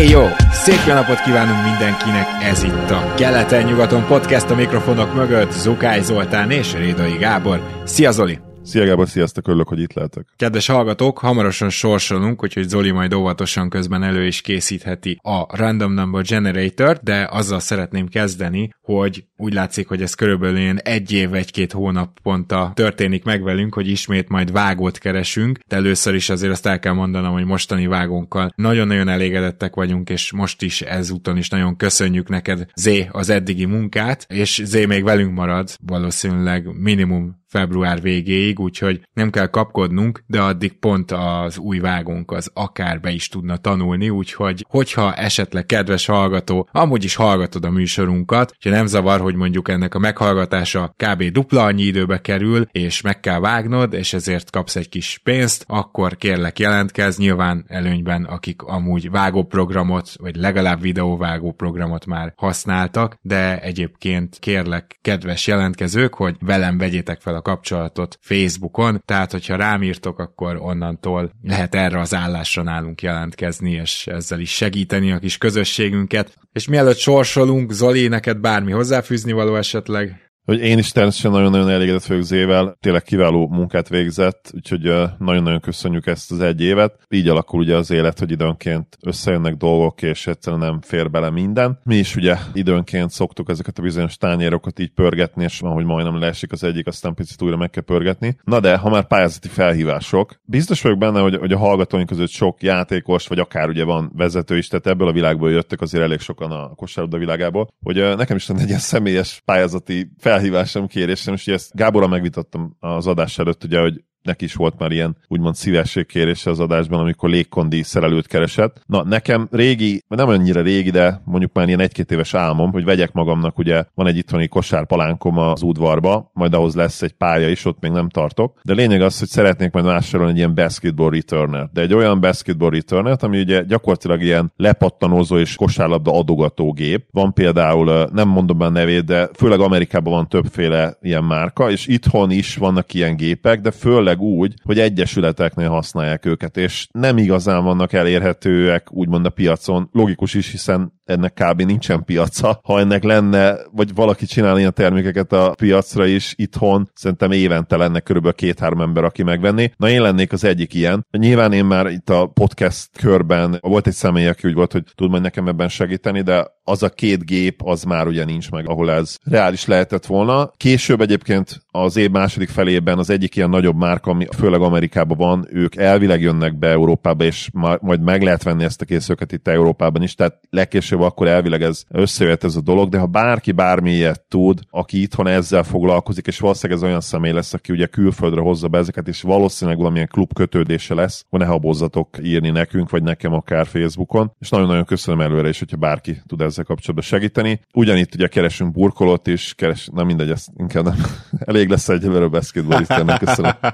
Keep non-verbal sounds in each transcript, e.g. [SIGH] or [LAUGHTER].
Éj jó! Szép jó napot kívánunk mindenkinek! Ez itt a Keleten-nyugaton podcast a mikrofonok mögött Zukály Zoltán és Rédai Gábor. Szia Zoli! Szia Gábor, sziasztok, örülök, hogy itt lehetek. Kedves hallgatók, hamarosan sorsolunk, úgyhogy Zoli majd óvatosan közben elő is készítheti a Random Number Generator, de azzal szeretném kezdeni, hogy úgy látszik, hogy ez körülbelül ilyen egy év, egy-két hónaponta történik meg velünk, hogy ismét majd vágót keresünk, de először is azért azt el kell mondanom, hogy mostani vágónkkal nagyon-nagyon elégedettek vagyunk, és most is ezúton is nagyon köszönjük neked, Zé, az eddigi munkát, és Zé még velünk marad, valószínűleg minimum február végéig, úgyhogy nem kell kapkodnunk, de addig pont az új vágónk az akár be is tudna tanulni, úgyhogy hogyha esetleg kedves hallgató, amúgy is hallgatod a műsorunkat, hogyha nem zavar, hogy mondjuk ennek a meghallgatása kb. dupla annyi időbe kerül, és meg kell vágnod, és ezért kapsz egy kis pénzt, akkor kérlek jelentkez, nyilván előnyben, akik amúgy vágóprogramot, vagy legalább videóvágó programot már használtak, de egyébként kérlek kedves jelentkezők, hogy velem vegyétek fel a kapcsolatot Facebookon, tehát hogyha rám írtok, akkor onnantól lehet erre az állásra nálunk jelentkezni, és ezzel is segíteni a kis közösségünket. És mielőtt sorsolunk, Zoli, neked bármi hozzáfűzni való esetleg? Hogy én is természetesen nagyon-nagyon elégedett vagyok Zével, tényleg kiváló munkát végzett, úgyhogy nagyon-nagyon köszönjük ezt az egy évet. Így alakul ugye az élet, hogy időnként összejönnek dolgok, és egyszerűen nem fér bele minden. Mi is ugye időnként szoktuk ezeket a bizonyos tányérokat így pörgetni, és van, majdnem leesik az egyik, aztán picit újra meg kell pörgetni. Na de, ha már pályázati felhívások, biztos vagyok benne, hogy, hogy a hallgatóink között sok játékos, vagy akár ugye van vezető is, tehát ebből a világból jöttek azért elég sokan a kosárlabda világából, hogy nekem is lenne egy ilyen személyes pályázati felhívás felhívásom, kérésem, és ezt Gáborra megvitattam az adás előtt, ugye, hogy neki is volt már ilyen úgymond szívességkérése az adásban, amikor légkondi szerelőt keresett. Na, nekem régi, nem annyira régi, de mondjuk már ilyen egy-két éves álmom, hogy vegyek magamnak, ugye van egy itthoni kosárpalánkom az udvarba, majd ahhoz lesz egy pálya is, ott még nem tartok. De lényeg az, hogy szeretnék majd vásárolni egy ilyen basketball returner. De egy olyan basketball returner ami ugye gyakorlatilag ilyen lepattanózó és kosárlabda adogató gép. Van például, nem mondom a nevét, de főleg Amerikában van többféle ilyen márka, és itthon is vannak ilyen gépek, de főleg főleg úgy, hogy egyesületeknél használják őket, és nem igazán vannak elérhetőek úgymond a piacon. Logikus is, hiszen ennek kb. nincsen piaca. Ha ennek lenne, vagy valaki csinál ilyen termékeket a piacra is itthon, szerintem évente lenne körülbelül két-három ember, aki megvenné. Na én lennék az egyik ilyen. Nyilván én már itt a podcast körben volt egy személy, aki úgy volt, hogy tud majd nekem ebben segíteni, de az a két gép az már ugye nincs meg, ahol ez reális lehetett volna. Később egyébként az év második felében az egyik ilyen nagyobb márka, ami főleg Amerikában van, ők elvileg jönnek be Európába, és majd meg lehet venni ezt a készülőket itt Európában is, tehát legkésőbb körülbelül akkor elvileg ez összejött ez a dolog, de ha bárki bármilyet tud, aki itthon ezzel foglalkozik, és valószínűleg ez olyan személy lesz, aki ugye külföldre hozza be ezeket, és valószínűleg valamilyen klub kötődése lesz, hogy ne habozzatok írni nekünk, vagy nekem akár Facebookon, és nagyon-nagyon köszönöm előre is, hogyha bárki tud ezzel kapcsolatban segíteni. Ugyanitt ugye keresünk burkolót is, keres, na mindegy, ezt inkább nem. [LAUGHS] Elég lesz egy basketballistjának, köszönöm. [LAUGHS]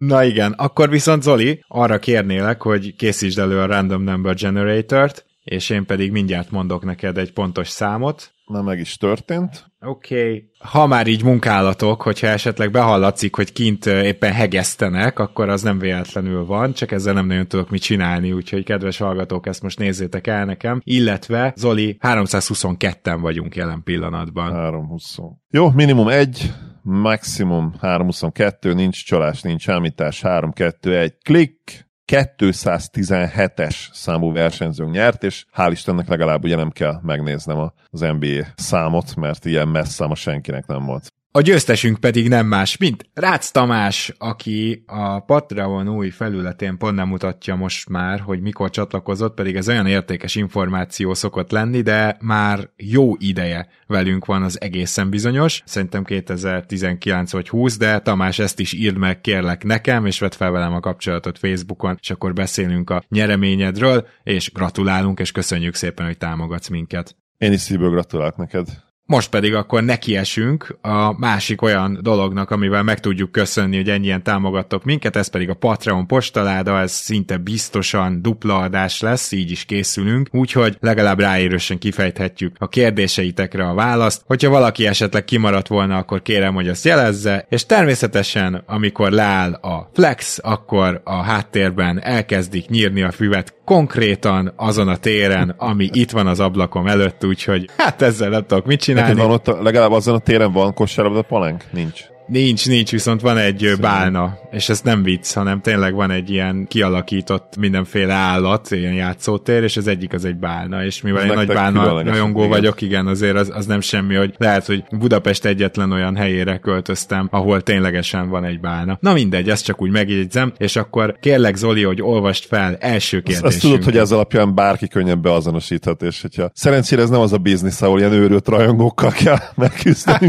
Na igen, akkor viszont Zoli, arra kérnélek, hogy készítsd elő a Random Number Generator-t, és én pedig mindjárt mondok neked egy pontos számot. Na, meg is történt. Oké. Okay. Ha már így munkálatok, hogyha esetleg behallatszik, hogy kint éppen hegesztenek, akkor az nem véletlenül van, csak ezzel nem nagyon tudok mit csinálni, úgyhogy kedves hallgatók, ezt most nézzétek el nekem. Illetve, Zoli, 322-en vagyunk jelen pillanatban. 320. Jó, minimum egy, maximum 322, nincs csalás, nincs számítás, 3-2-1, klik, 217-es számú versenyzőnk nyert, és hál' Istennek legalább ugye nem kell megnéznem az NBA számot, mert ilyen messz száma senkinek nem volt. A győztesünk pedig nem más, mint Rácz Tamás, aki a Patreon új felületén pont nem mutatja most már, hogy mikor csatlakozott, pedig ez olyan értékes információ szokott lenni, de már jó ideje velünk van az egészen bizonyos. Szerintem 2019 vagy 20, de Tamás ezt is írd meg kérlek nekem, és vedd fel velem a kapcsolatot Facebookon, és akkor beszélünk a nyereményedről, és gratulálunk, és köszönjük szépen, hogy támogatsz minket. Én is szívből gratulálok neked. Most pedig akkor nekiesünk a másik olyan dolognak, amivel meg tudjuk köszönni, hogy ennyien támogattok minket, ez pedig a Patreon postaláda, ez szinte biztosan dupla adás lesz, így is készülünk, úgyhogy legalább ráérősen kifejthetjük a kérdéseitekre a választ. Hogyha valaki esetleg kimaradt volna, akkor kérem, hogy azt jelezze, és természetesen, amikor leáll a flex, akkor a háttérben elkezdik nyírni a füvet konkrétan azon a téren, ami itt van az ablakom előtt, úgyhogy hát ezzel nem tudok mit csinálni. Neked van ott, legalább azon a téren van kosárlabda palánk? Nincs. Nincs, nincs, viszont van egy Szerintem. bálna, és ez nem vicc, hanem tényleg van egy ilyen kialakított mindenféle állat, ilyen játszótér, és az egyik az egy bálna, és mivel én nagy bálna rajongó vagyok, igen, azért az, az nem semmi, hogy lehet, hogy Budapest egyetlen olyan helyére költöztem, ahol ténylegesen van egy bálna. Na mindegy, ezt csak úgy megjegyzem, és akkor kérlek Zoli, hogy olvast fel első kérdésünk. Azt, azt tudod, hogy ez alapján bárki könnyebb beazonosíthat, és hogyha szerencsére ez nem az a biznisz, ahol ilyen őrült rajongókkal kell [LAUGHS] megküzdeni.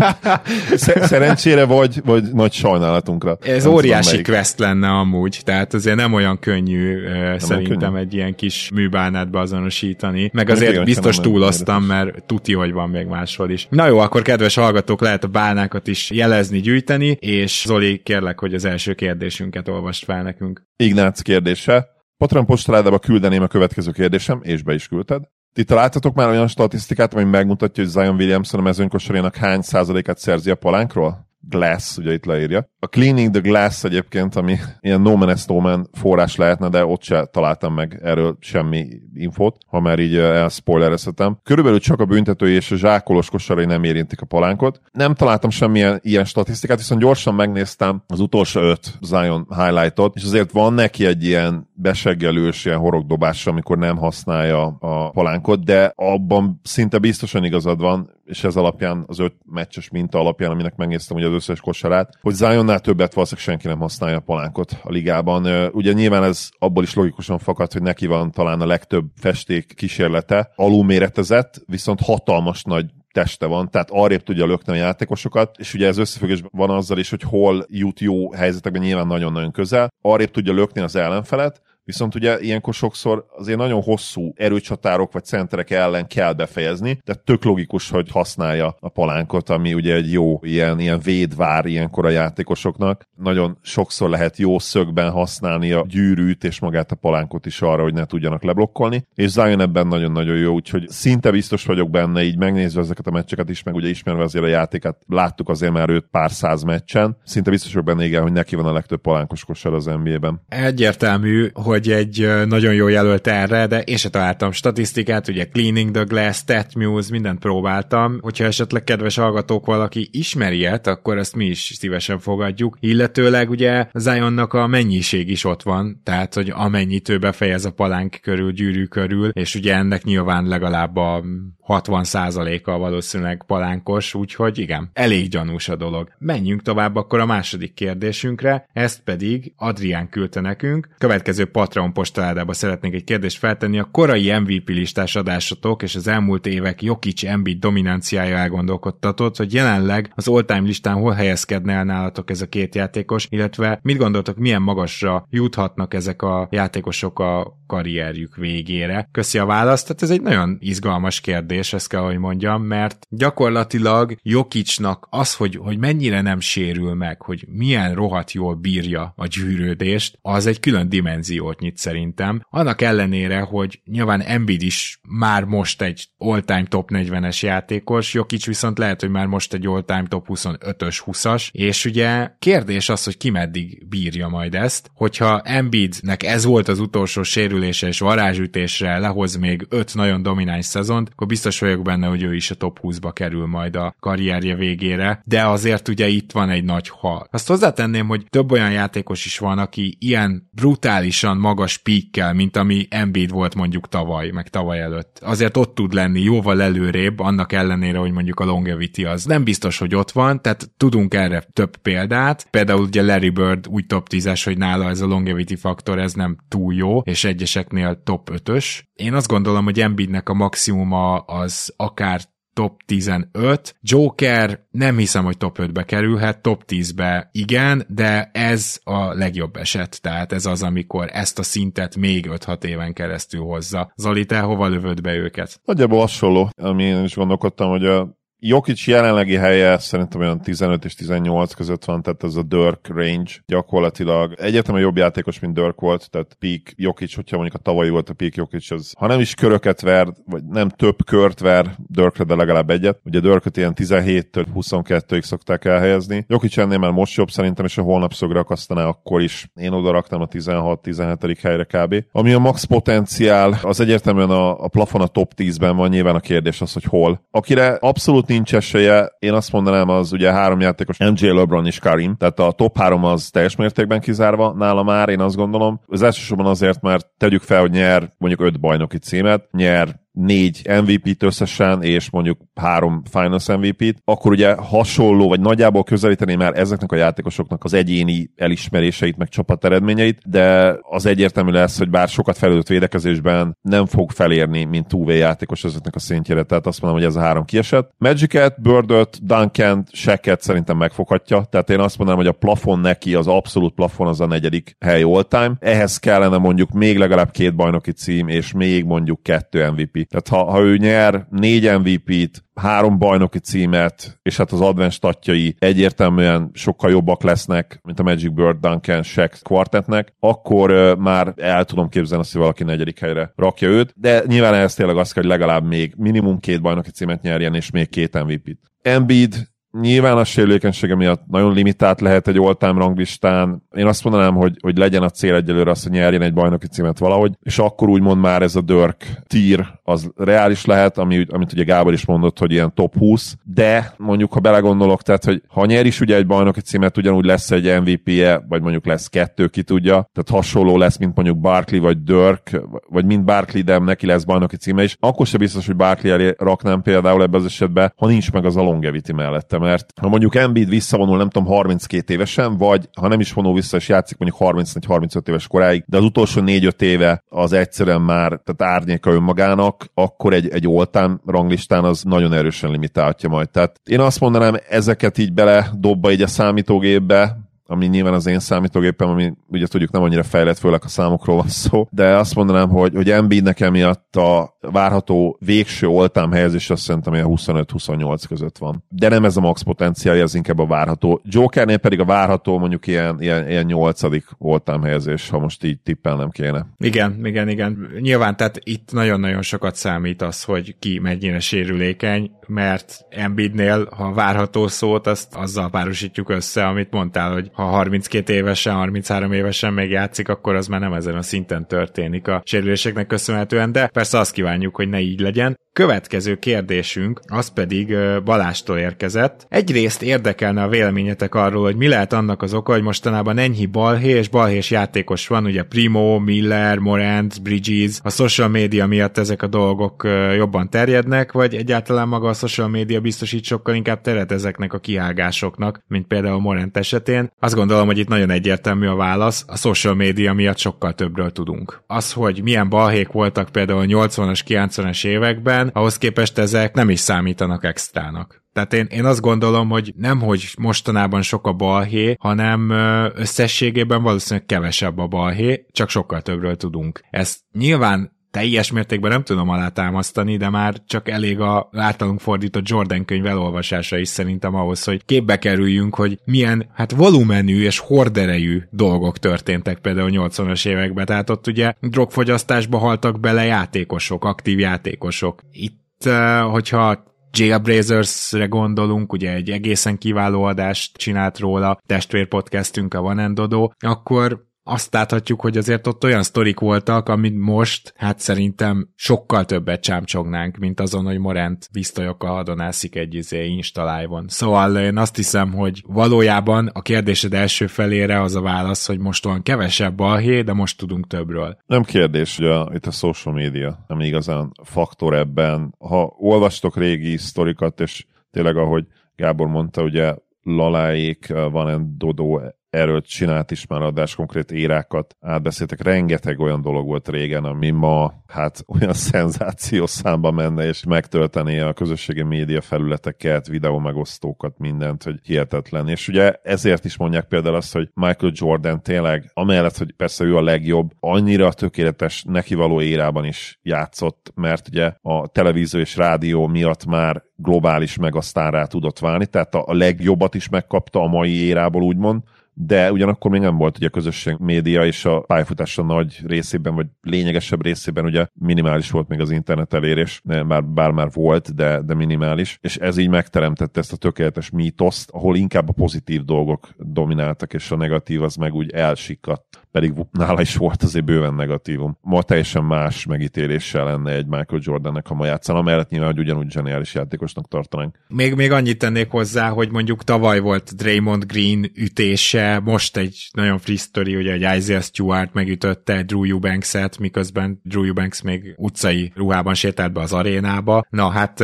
[LAUGHS] Szerencsére vagy vagy, vagy nagy sajnálatunkra. Ez nem óriási quest lenne amúgy, tehát azért nem olyan könnyű nem szerintem könnyű. egy ilyen kis műbánát beazonosítani, meg azért nem biztos túloztam, mert tuti, hogy van még máshol is. Na jó, akkor kedves hallgatók, lehet a bálnákat is jelezni, gyűjteni, és Zoli, kérlek, hogy az első kérdésünket olvast fel nekünk. Ignác kérdése. Patron postaládába küldeném a következő kérdésem, és be is küldted. Ti találtatok már olyan statisztikát, ami megmutatja, hogy Zion Williamson a mezőnykosarénak hány százalékát szerzi a palánkról? Glass, ugye itt leírja. A Cleaning the Glass egyébként, ami ilyen No Man no Man forrás lehetne, de ott se találtam meg erről semmi infót, ha már így elspoilerezhetem. Körülbelül csak a büntetői és a zsákolos kosarai nem érintik a palánkot. Nem találtam semmilyen ilyen statisztikát, viszont gyorsan megnéztem az utolsó öt Zion highlightot, és azért van neki egy ilyen beseggelős, ilyen horogdobása, amikor nem használja a palánkot, de abban szinte biztosan igazad van, és ez alapján, az öt meccses minta alapján, aminek megnéztem hogy az összes kosarát, hogy Zionnál többet valószínűleg senki nem használja a palánkot a ligában. Ugye nyilván ez abból is logikusan fakad, hogy neki van talán a legtöbb festék kísérlete, alulméretezett, viszont hatalmas nagy teste van, tehát arrébb tudja lökni a játékosokat, és ugye ez összefüggésben van azzal is, hogy hol jut jó helyzetekben nyilván nagyon-nagyon közel, arrébb tudja lökni az ellenfelet, Viszont ugye ilyenkor sokszor azért nagyon hosszú erőcsatárok vagy centerek ellen kell befejezni, de tök logikus, hogy használja a palánkot, ami ugye egy jó ilyen, ilyen védvár ilyenkor a játékosoknak. Nagyon sokszor lehet jó szögben használni a gyűrűt és magát a palánkot is arra, hogy ne tudjanak leblokkolni, és Zion ebben nagyon-nagyon jó, úgyhogy szinte biztos vagyok benne, így megnézve ezeket a meccseket is, meg ugye ismerve azért a játékát, láttuk azért már őt pár száz meccsen, szinte biztos vagyok benne, igen, hogy neki van a legtöbb palánkos kosar az NBA-ben. Egyértelmű, hogy hogy egy nagyon jó jelölt erre, de én se találtam statisztikát, ugye Cleaning the Glass, StatMuse, mindent próbáltam. Hogyha esetleg kedves hallgatók valaki ismeri ilyet, akkor ezt mi is szívesen fogadjuk. Illetőleg ugye Zionnak a mennyiség is ott van, tehát hogy amennyit ő befejez a palánk körül, gyűrű körül, és ugye ennek nyilván legalább a 60%-a valószínűleg palánkos, úgyhogy igen, elég gyanús a dolog. Menjünk tovább akkor a második kérdésünkre, ezt pedig Adrián küldte nekünk. Következő Patreon postaládába szeretnék egy kérdést feltenni. A korai MVP listás adásotok és az elmúlt évek Jokic Embiid dominanciája elgondolkodtatott, hogy jelenleg az all-time listán hol helyezkedne el nálatok ez a két játékos, illetve mit gondoltok, milyen magasra juthatnak ezek a játékosok a karrierjük végére. Köszi a választ, tehát ez egy nagyon izgalmas kérdés, ezt kell, hogy mondjam, mert gyakorlatilag Jokicsnak az, hogy, hogy mennyire nem sérül meg, hogy milyen rohadt jól bírja a gyűrődést, az egy külön dimenziót nyit szerintem. Annak ellenére, hogy nyilván Embiid is már most egy all-time top 40-es játékos, Jokic viszont lehet, hogy már most egy all-time top 25-ös 20-as, és ugye kérdés az, hogy ki meddig bírja majd ezt, hogyha Embiidnek ez volt az utolsó sérül sérülése és varázsütésre lehoz még öt nagyon domináns szezont, akkor biztos vagyok benne, hogy ő is a top 20-ba kerül majd a karrierje végére, de azért ugye itt van egy nagy hal. Azt hozzátenném, hogy több olyan játékos is van, aki ilyen brutálisan magas píkkel, mint ami Embiid volt mondjuk tavaly, meg tavaly előtt. Azért ott tud lenni jóval előrébb, annak ellenére, hogy mondjuk a longevity az nem biztos, hogy ott van, tehát tudunk erre több példát. Például ugye Larry Bird úgy top 10-es, hogy nála ez a longevity faktor, ez nem túl jó, és egyes egyéneseknél top 5-ös. Én azt gondolom, hogy Embiidnek a maximuma az akár top 15. Joker nem hiszem, hogy top 5-be kerülhet, top 10-be igen, de ez a legjobb eset, tehát ez az, amikor ezt a szintet még 5-6 éven keresztül hozza. Zoli, te hova lövöd be őket? Nagyjából hasonló, ami én is gondolkodtam, hogy a Jokic jelenlegi helye szerintem olyan 15 és 18 között van, tehát ez a Dirk range gyakorlatilag. Egyértelműen jobb játékos, mint Dirk volt, tehát peak Jokic, hogyha mondjuk a tavalyi volt a peak Jokic, az ha nem is köröket ver, vagy nem több kört ver Dirkre, de legalább egyet. Ugye Dirköt ilyen 17-től 22-ig szokták elhelyezni. Jokic ennél már most jobb szerintem, és a holnap szögre akasztaná, akkor is én oda raktam a 16-17. helyre kb. Ami a max potenciál, az egyértelműen a, a plafon a top 10-ben van, nyilván a kérdés az, hogy hol. Akire abszolút nincs esélye, én azt mondanám, az ugye három játékos, MJ, LeBron és Karim, tehát a top három az teljes mértékben kizárva nála már, én azt gondolom. Az elsősorban azért, mert tegyük fel, hogy nyer mondjuk öt bajnoki címet, nyer négy MVP-t összesen, és mondjuk három Finals MVP-t, akkor ugye hasonló, vagy nagyjából közelíteni már ezeknek a játékosoknak az egyéni elismeréseit, meg csapateredményeit, de az egyértelmű lesz, hogy bár sokat fejlődött védekezésben nem fog felérni, mint 2 játékos ezeknek a szintjére, tehát azt mondom, hogy ez a három kiesett. Magic-et, Birdot, Duncan, Sheket szerintem megfoghatja, tehát én azt mondanám, hogy a plafon neki, az abszolút plafon az a negyedik hely all time. Ehhez kellene mondjuk még legalább két bajnoki cím, és még mondjuk kettő MVP tehát ha, ha ő nyer négy MVP-t, három bajnoki címet, és hát az advanced statjai egyértelműen sokkal jobbak lesznek, mint a Magic Bird, Duncan, Shaq quartetnek, akkor uh, már el tudom képzelni azt, hogy valaki negyedik helyre rakja őt, de nyilván ehhez tényleg azt kell, hogy legalább még minimum két bajnoki címet nyerjen, és még két MVP-t. Embiid Nyilván a sérülékenysége miatt nagyon limitált lehet egy all-time ranglistán. Én azt mondanám, hogy, hogy legyen a cél egyelőre az, hogy nyerjen egy bajnoki címet valahogy, és akkor úgymond már ez a Dirk tier az reális lehet, ami, amit ugye Gábor is mondott, hogy ilyen top 20, de mondjuk, ha belegondolok, tehát, hogy ha nyer is ugye egy bajnoki címet, ugyanúgy lesz egy MVP-je, vagy mondjuk lesz kettő, ki tudja, tehát hasonló lesz, mint mondjuk Barkley vagy Dirk, vagy mint Barkley, de neki lesz bajnoki címe is, akkor sem biztos, hogy Barkley elé raknám például ebbe az esetben, ha nincs meg az a longevity mellette, mert ha mondjuk Embiid visszavonul, nem tudom, 32 évesen, vagy ha nem is vonul vissza és játszik mondjuk 34-35 éves koráig, de az utolsó 4-5 éve az egyszerűen már tehát árnyéka önmagának, akkor egy, egy all ranglistán az nagyon erősen limitálja majd. Tehát én azt mondanám, ezeket így bele dobba így a számítógépbe, ami nyilván az én számítógépem, ami ugye tudjuk nem annyira fejlett, főleg a számokról van szó, de azt mondanám, hogy, hogy Embiidnek emiatt a várható végső oltám helyezés azt szerintem ilyen 25-28 között van. De nem ez a max potenciálja, ez inkább a várható. Jokernél pedig a várható mondjuk ilyen, ilyen, ilyen 8. oltám helyezés, ha most így tippelnem kéne. Igen, igen, igen. Nyilván, tehát itt nagyon-nagyon sokat számít az, hogy ki mennyire sérülékeny, mert Embiidnél, ha várható szót, azt azzal párosítjuk össze, amit mondtál, hogy ha 32 évesen, 33 évesen még játszik, akkor az már nem ezen a szinten történik a sérüléseknek köszönhetően, de persze azt kívánjuk, hogy ne így legyen. Következő kérdésünk, az pedig Balástól érkezett. Egyrészt érdekelne a véleményetek arról, hogy mi lehet annak az oka, hogy mostanában ennyi balhé és balhés játékos van, ugye Primo, Miller, Morant, Bridges, a social media miatt ezek a dolgok jobban terjednek, vagy egyáltalán maga a social media biztosít sokkal inkább teret ezeknek a kiágásoknak, mint például Morant esetén. Azt gondolom, hogy itt nagyon egyértelmű a válasz, a social media miatt sokkal többről tudunk. Az, hogy milyen balhék voltak például a 80-as, 90-es években, ellen, ahhoz képest ezek nem is számítanak extrának. Tehát én, én azt gondolom, hogy nem, hogy mostanában sok a balhé, hanem összességében valószínűleg kevesebb a balhé, csak sokkal többről tudunk. Ezt nyilván teljes mértékben nem tudom alátámasztani, de már csak elég a általunk fordított Jordan könyv elolvasása is szerintem ahhoz, hogy képbe kerüljünk, hogy milyen hát volumenű és horderejű dolgok történtek például 80-as években. Tehát ott ugye drogfogyasztásba haltak bele játékosok, aktív játékosok. Itt, eh, hogyha Jailbrazers-re gondolunk, ugye egy egészen kiváló adást csinált róla, testvérpodcastünk a Van Endodo, akkor azt láthatjuk, hogy azért ott olyan sztorik voltak, amit most, hát szerintem sokkal többet csámcsognánk, mint azon, hogy Morant a hadonászik egy izé instaláljon. Szóval én azt hiszem, hogy valójában a kérdésed első felére az a válasz, hogy most van kevesebb balhé, de most tudunk többről. Nem kérdés, hogy a, itt a social media nem igazán faktor ebben. Ha olvastok régi sztorikat, és tényleg ahogy Gábor mondta, ugye Laláék, Van Dodo erről csinált is már adás konkrét érákat átbeszéltek. Rengeteg olyan dolog volt régen, ami ma hát [LAUGHS] olyan szenzációs számba menne, és megtölteni a közösségi média felületeket, videó megosztókat, mindent, hogy hihetetlen. És ugye ezért is mondják például azt, hogy Michael Jordan tényleg, amellett, hogy persze ő a legjobb, annyira tökéletes nekivaló érában is játszott, mert ugye a televízió és rádió miatt már globális megasztárá tudott válni, tehát a legjobbat is megkapta a mai érából úgymond, de ugyanakkor még nem volt ugye a közösség média, és a pályafutása nagy részében, vagy lényegesebb részében ugye minimális volt még az internet elérés, bár, bár már volt, de, de minimális, és ez így megteremtette ezt a tökéletes mítoszt, ahol inkább a pozitív dolgok domináltak, és a negatív az meg úgy elsikadt pedig nála is volt azért bőven negatívum. Ma teljesen más megítéléssel lenne egy Michael Jordannek, ha ma játszana, amellett nyilván, hogy ugyanúgy zseniális játékosnak tartanánk. Még, még annyit tennék hozzá, hogy mondjuk tavaly volt Draymond Green ütése, most egy nagyon free story, ugye egy Isaiah Stewart megütötte Drew Eubanks-et, miközben Drew Eubanks még utcai ruhában sétált be az arénába. Na hát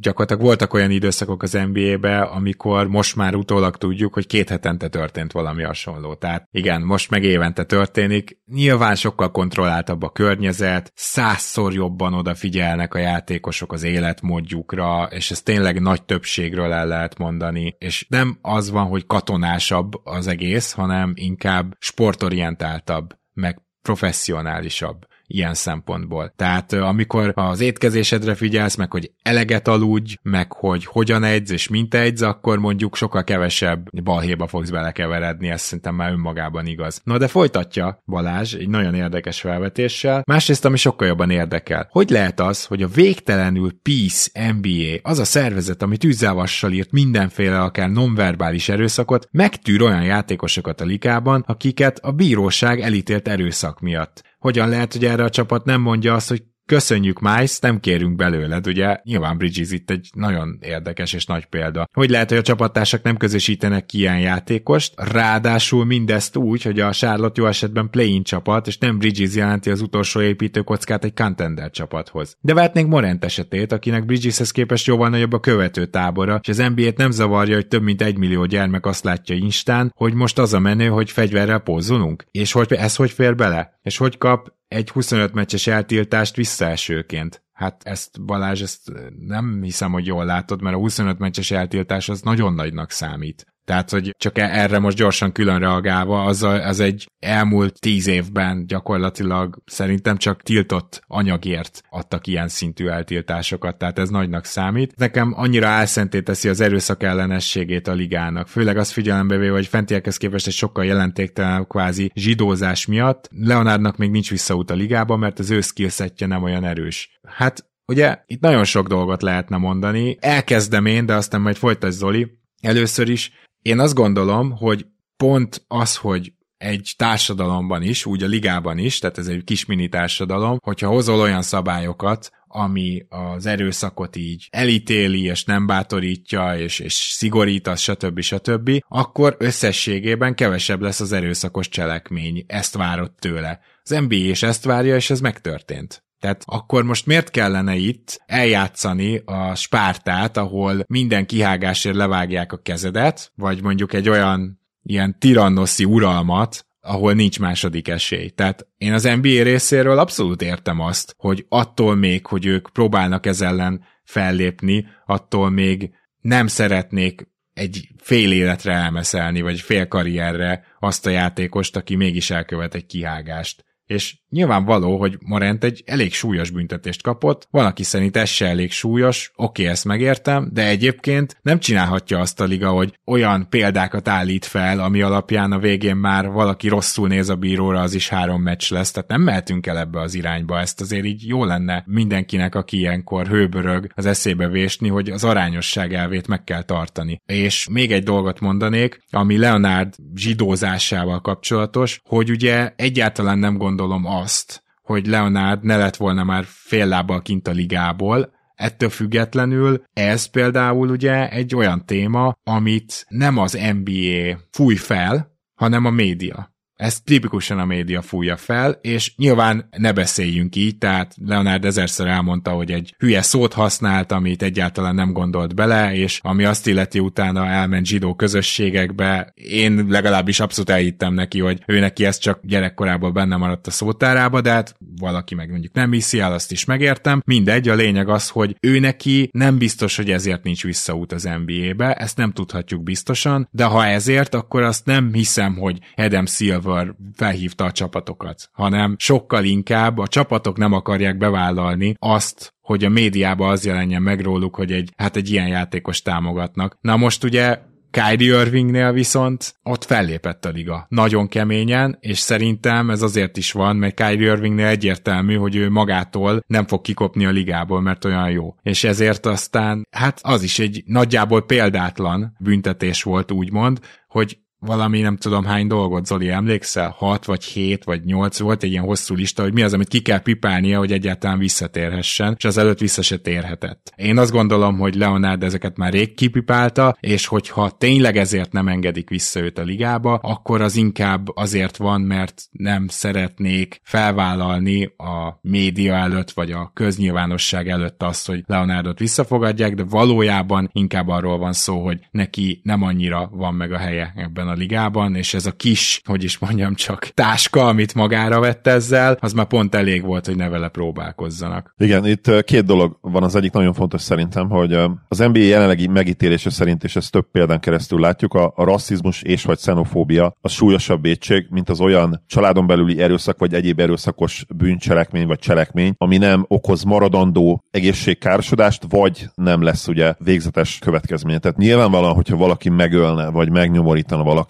gyakorlatilag voltak olyan időszakok az NBA-be, amikor most már utólag tudjuk, hogy két hetente történt valami hasonló. Tehát igen, most meg évente történik. Nyilván sokkal kontrolláltabb a környezet, százszor jobban odafigyelnek a játékosok az életmódjukra, és ez tényleg nagy többségről el lehet mondani, és nem az van, hogy katonásabb az egész, hanem inkább sportorientáltabb, meg professzionálisabb ilyen szempontból. Tehát amikor az étkezésedre figyelsz, meg hogy eleget aludj, meg hogy hogyan edz és mint edz, akkor mondjuk sokkal kevesebb balhéba fogsz belekeveredni, ez szerintem már önmagában igaz. Na de folytatja Balázs egy nagyon érdekes felvetéssel. Másrészt, ami sokkal jobban érdekel. Hogy lehet az, hogy a végtelenül Peace NBA, az a szervezet, ami tűzzávassal írt mindenféle akár nonverbális erőszakot, megtűr olyan játékosokat a likában, akiket a bíróság elítélt erőszak miatt hogyan lehet, hogy erre a csapat nem mondja azt, hogy köszönjük Mice, nem kérünk belőled, ugye? Nyilván Bridges itt egy nagyon érdekes és nagy példa. Hogy lehet, hogy a csapattársak nem közösítenek ki ilyen játékost, ráadásul mindezt úgy, hogy a Charlotte jó esetben play-in csapat, és nem Bridges jelenti az utolsó építőkockát egy contender csapathoz. De vehetnénk Morent esetét, akinek Bridgeshez képest jóval nagyobb a követő tábora, és az NBA-t nem zavarja, hogy több mint egy millió gyermek azt látja Instán, hogy most az a menő, hogy fegyverrel pózzolunk. És hogy ez hogy fér bele? És hogy kap egy 25 meccses eltiltást visszaesőként. Hát ezt Balázs, ezt nem hiszem, hogy jól látod, mert a 25 meccses eltiltás az nagyon nagynak számít. Tehát, hogy csak e- erre most gyorsan külön reagálva, az, a, az egy elmúlt tíz évben gyakorlatilag szerintem csak tiltott anyagért adtak ilyen szintű eltiltásokat, tehát ez nagynak számít. Nekem annyira álszenté teszi az erőszak ellenességét a ligának, főleg azt figyelembe véve, hogy fentiekhez képest egy sokkal jelentéktelen kvázi zsidózás miatt. Leonardnak még nincs visszaút a ligába, mert az ő skillsetje nem olyan erős. Hát Ugye itt nagyon sok dolgot lehetne mondani. Elkezdem én, de aztán majd folytasd Zoli. Először is én azt gondolom, hogy pont az, hogy egy társadalomban is, úgy a ligában is, tehát ez egy kis mini társadalom, hogyha hozol olyan szabályokat, ami az erőszakot így elítéli, és nem bátorítja, és, és szigorít, az stb. stb., akkor összességében kevesebb lesz az erőszakos cselekmény. Ezt várott tőle. Az NBA is ezt várja, és ez megtörtént. Tehát akkor most miért kellene itt eljátszani a spártát, ahol minden kihágásért levágják a kezedet, vagy mondjuk egy olyan ilyen tirannoszi uralmat, ahol nincs második esély. Tehát én az NBA részéről abszolút értem azt, hogy attól még, hogy ők próbálnak ez ellen fellépni, attól még nem szeretnék egy fél életre elmeszelni, vagy fél karrierre azt a játékost, aki mégis elkövet egy kihágást. És nyilvánvaló, hogy Morent egy elég súlyos büntetést kapott, van, aki szerint ez se elég súlyos, oké, ezt megértem, de egyébként nem csinálhatja azt a liga, hogy olyan példákat állít fel, ami alapján a végén már valaki rosszul néz a bíróra, az is három meccs lesz, tehát nem mehetünk el ebbe az irányba, ezt azért így jó lenne mindenkinek, aki ilyenkor hőbörög az eszébe vésni, hogy az arányosság elvét meg kell tartani. És még egy dolgot mondanék, ami Leonard zsidózásával kapcsolatos, hogy ugye egyáltalán nem gondolom azt, hogy Leonard ne lett volna már fél lábbal kint a ligából, Ettől függetlenül ez például ugye egy olyan téma, amit nem az NBA fúj fel, hanem a média. Ezt tipikusan a média fújja fel, és nyilván ne beszéljünk így, tehát Leonard ezerszer elmondta, hogy egy hülye szót használt, amit egyáltalán nem gondolt bele, és ami azt illeti utána elment zsidó közösségekbe, én legalábbis abszolút elhittem neki, hogy ő neki ez csak gyerekkorából benne maradt a szótárába, de hát valaki meg mondjuk nem hiszi el, azt is megértem. Mindegy, a lényeg az, hogy ő neki nem biztos, hogy ezért nincs visszaút az NBA-be, ezt nem tudhatjuk biztosan, de ha ezért, akkor azt nem hiszem, hogy Adam Silver felhívta a csapatokat, hanem sokkal inkább a csapatok nem akarják bevállalni azt, hogy a médiában az jelenjen meg róluk, hogy egy, hát egy ilyen játékos támogatnak. Na most ugye Kyrie Irvingnél viszont ott fellépett a liga. Nagyon keményen, és szerintem ez azért is van, mert Kyrie Irvingnél egyértelmű, hogy ő magától nem fog kikopni a ligából, mert olyan jó. És ezért aztán, hát az is egy nagyjából példátlan büntetés volt, úgymond, hogy valami nem tudom hány dolgot, Zoli, emlékszel? 6 vagy 7 vagy 8 volt egy ilyen hosszú lista, hogy mi az, amit ki kell pipálnia, hogy egyáltalán visszatérhessen, és az előtt vissza se térhetett. Én azt gondolom, hogy Leonard ezeket már rég kipipálta, és hogyha tényleg ezért nem engedik vissza őt a ligába, akkor az inkább azért van, mert nem szeretnék felvállalni a média előtt, vagy a köznyilvánosság előtt azt, hogy Leonardot visszafogadják, de valójában inkább arról van szó, hogy neki nem annyira van meg a helye ebben a ligában, és ez a kis, hogy is mondjam csak, táska, amit magára vett ezzel, az már pont elég volt, hogy ne vele próbálkozzanak. Igen, itt két dolog van. Az egyik nagyon fontos szerintem, hogy az NBA jelenlegi megítélése szerint, és ezt több példán keresztül látjuk, a, a rasszizmus és vagy xenofóbia a súlyosabb étség, mint az olyan családon belüli erőszak vagy egyéb erőszakos bűncselekmény vagy cselekmény, ami nem okoz maradandó egészségkárosodást, vagy nem lesz ugye végzetes következménye. Tehát nyilvánvalóan, hogyha valaki megölne, vagy megnyomorítana valakit,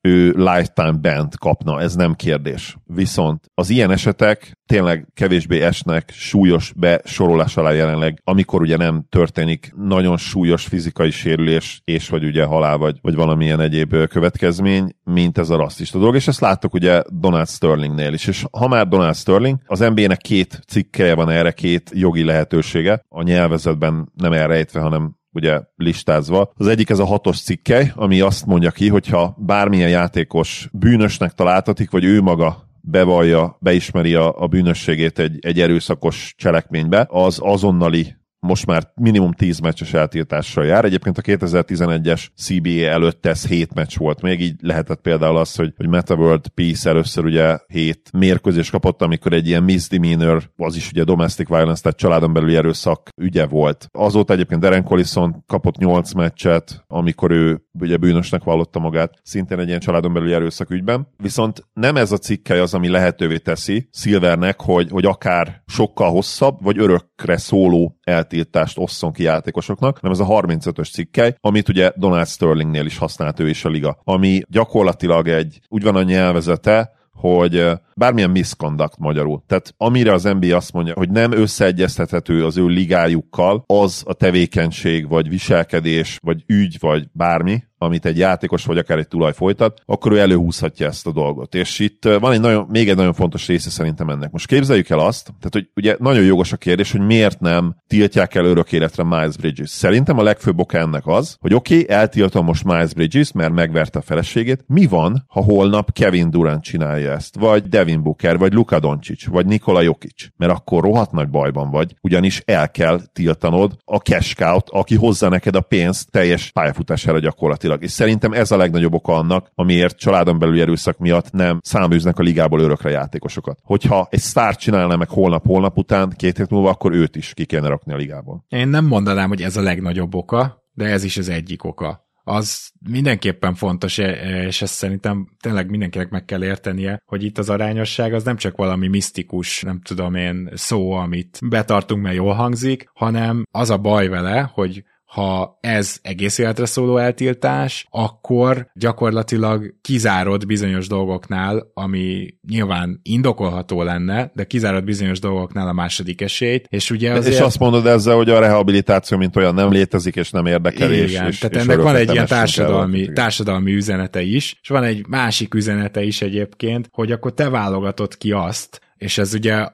ő lifetime band kapna, ez nem kérdés. Viszont az ilyen esetek tényleg kevésbé esnek súlyos besorolás alá jelenleg, amikor ugye nem történik nagyon súlyos fizikai sérülés, és vagy ugye halál, vagy, vagy valamilyen egyéb következmény, mint ez a rasszista dolog, és ezt láttuk ugye Donald Sterlingnél is, és ha már Donald Sterling, az NBA-nek két cikkeje van erre, két jogi lehetősége, a nyelvezetben nem elrejtve, hanem ugye listázva. Az egyik ez a hatos cikkely, ami azt mondja ki, hogyha bármilyen játékos bűnösnek találtatik, vagy ő maga bevallja, beismeri a, a bűnösségét egy, egy erőszakos cselekménybe, az azonnali most már minimum 10 meccses eltiltással jár. Egyébként a 2011-es CBA előtt ez 7 meccs volt még, így lehetett például az, hogy, hogy Meta World Peace először ugye 7 mérkőzés kapott, amikor egy ilyen misdemeanor, az is ugye domestic violence, tehát családon belüli erőszak ügye volt. Azóta egyébként Darren Collison kapott 8 meccset, amikor ő ugye bűnösnek vallotta magát, szintén egy ilyen családon belüli erőszak ügyben. Viszont nem ez a cikkely az, ami lehetővé teszi Silvernek, hogy, hogy akár sokkal hosszabb, vagy örökre szóló eltiltást osszon ki játékosoknak, hanem ez a 35-ös cikkely, amit ugye Donald Sterlingnél is használt ő is a liga, ami gyakorlatilag egy, úgy van a nyelvezete, hogy bármilyen misconduct magyarul. Tehát amire az NBA azt mondja, hogy nem összeegyeztethető az ő ligájukkal, az a tevékenység, vagy viselkedés, vagy ügy, vagy bármi, amit egy játékos vagy akár egy tulaj folytat, akkor ő előhúzhatja ezt a dolgot. És itt van egy nagyon, még egy nagyon fontos része szerintem ennek. Most képzeljük el azt, tehát hogy ugye nagyon jogos a kérdés, hogy miért nem tiltják el örök életre Miles Bridges. Szerintem a legfőbb oka ennek az, hogy oké, okay, eltiltom most Miles Bridges, mert megverte a feleségét. Mi van, ha holnap Kevin Durant csinálja ezt, vagy Devin Booker, vagy Luka Doncic, vagy Nikola Jokic? Mert akkor rohadt nagy bajban vagy, ugyanis el kell tiltanod a cash aki hozza neked a pénzt teljes pályafutására gyakorlatilag gyakorlatilag. És szerintem ez a legnagyobb oka annak, amiért családon belül erőszak miatt nem száműznek a ligából örökre játékosokat. Hogyha egy sztár csinálna meg holnap-holnap után, két hét múlva, akkor őt is ki kéne rakni a ligából. Én nem mondanám, hogy ez a legnagyobb oka, de ez is az egyik oka az mindenképpen fontos, e, és ezt szerintem tényleg mindenkinek meg kell értenie, hogy itt az arányosság az nem csak valami misztikus, nem tudom én, szó, amit betartunk, mert jól hangzik, hanem az a baj vele, hogy ha ez egész életre szóló eltiltás, akkor gyakorlatilag kizárod bizonyos dolgoknál, ami nyilván indokolható lenne, de kizárod bizonyos dolgoknál a második esélyt, és ugye azért... És azt mondod ezzel, hogy a rehabilitáció, mint olyan nem létezik, és nem érdekel, Igen, és, tehát és ennek van egy ilyen társadalmi, társadalmi üzenete is, és van egy másik üzenete is egyébként, hogy akkor te válogatod ki azt, és ez ugye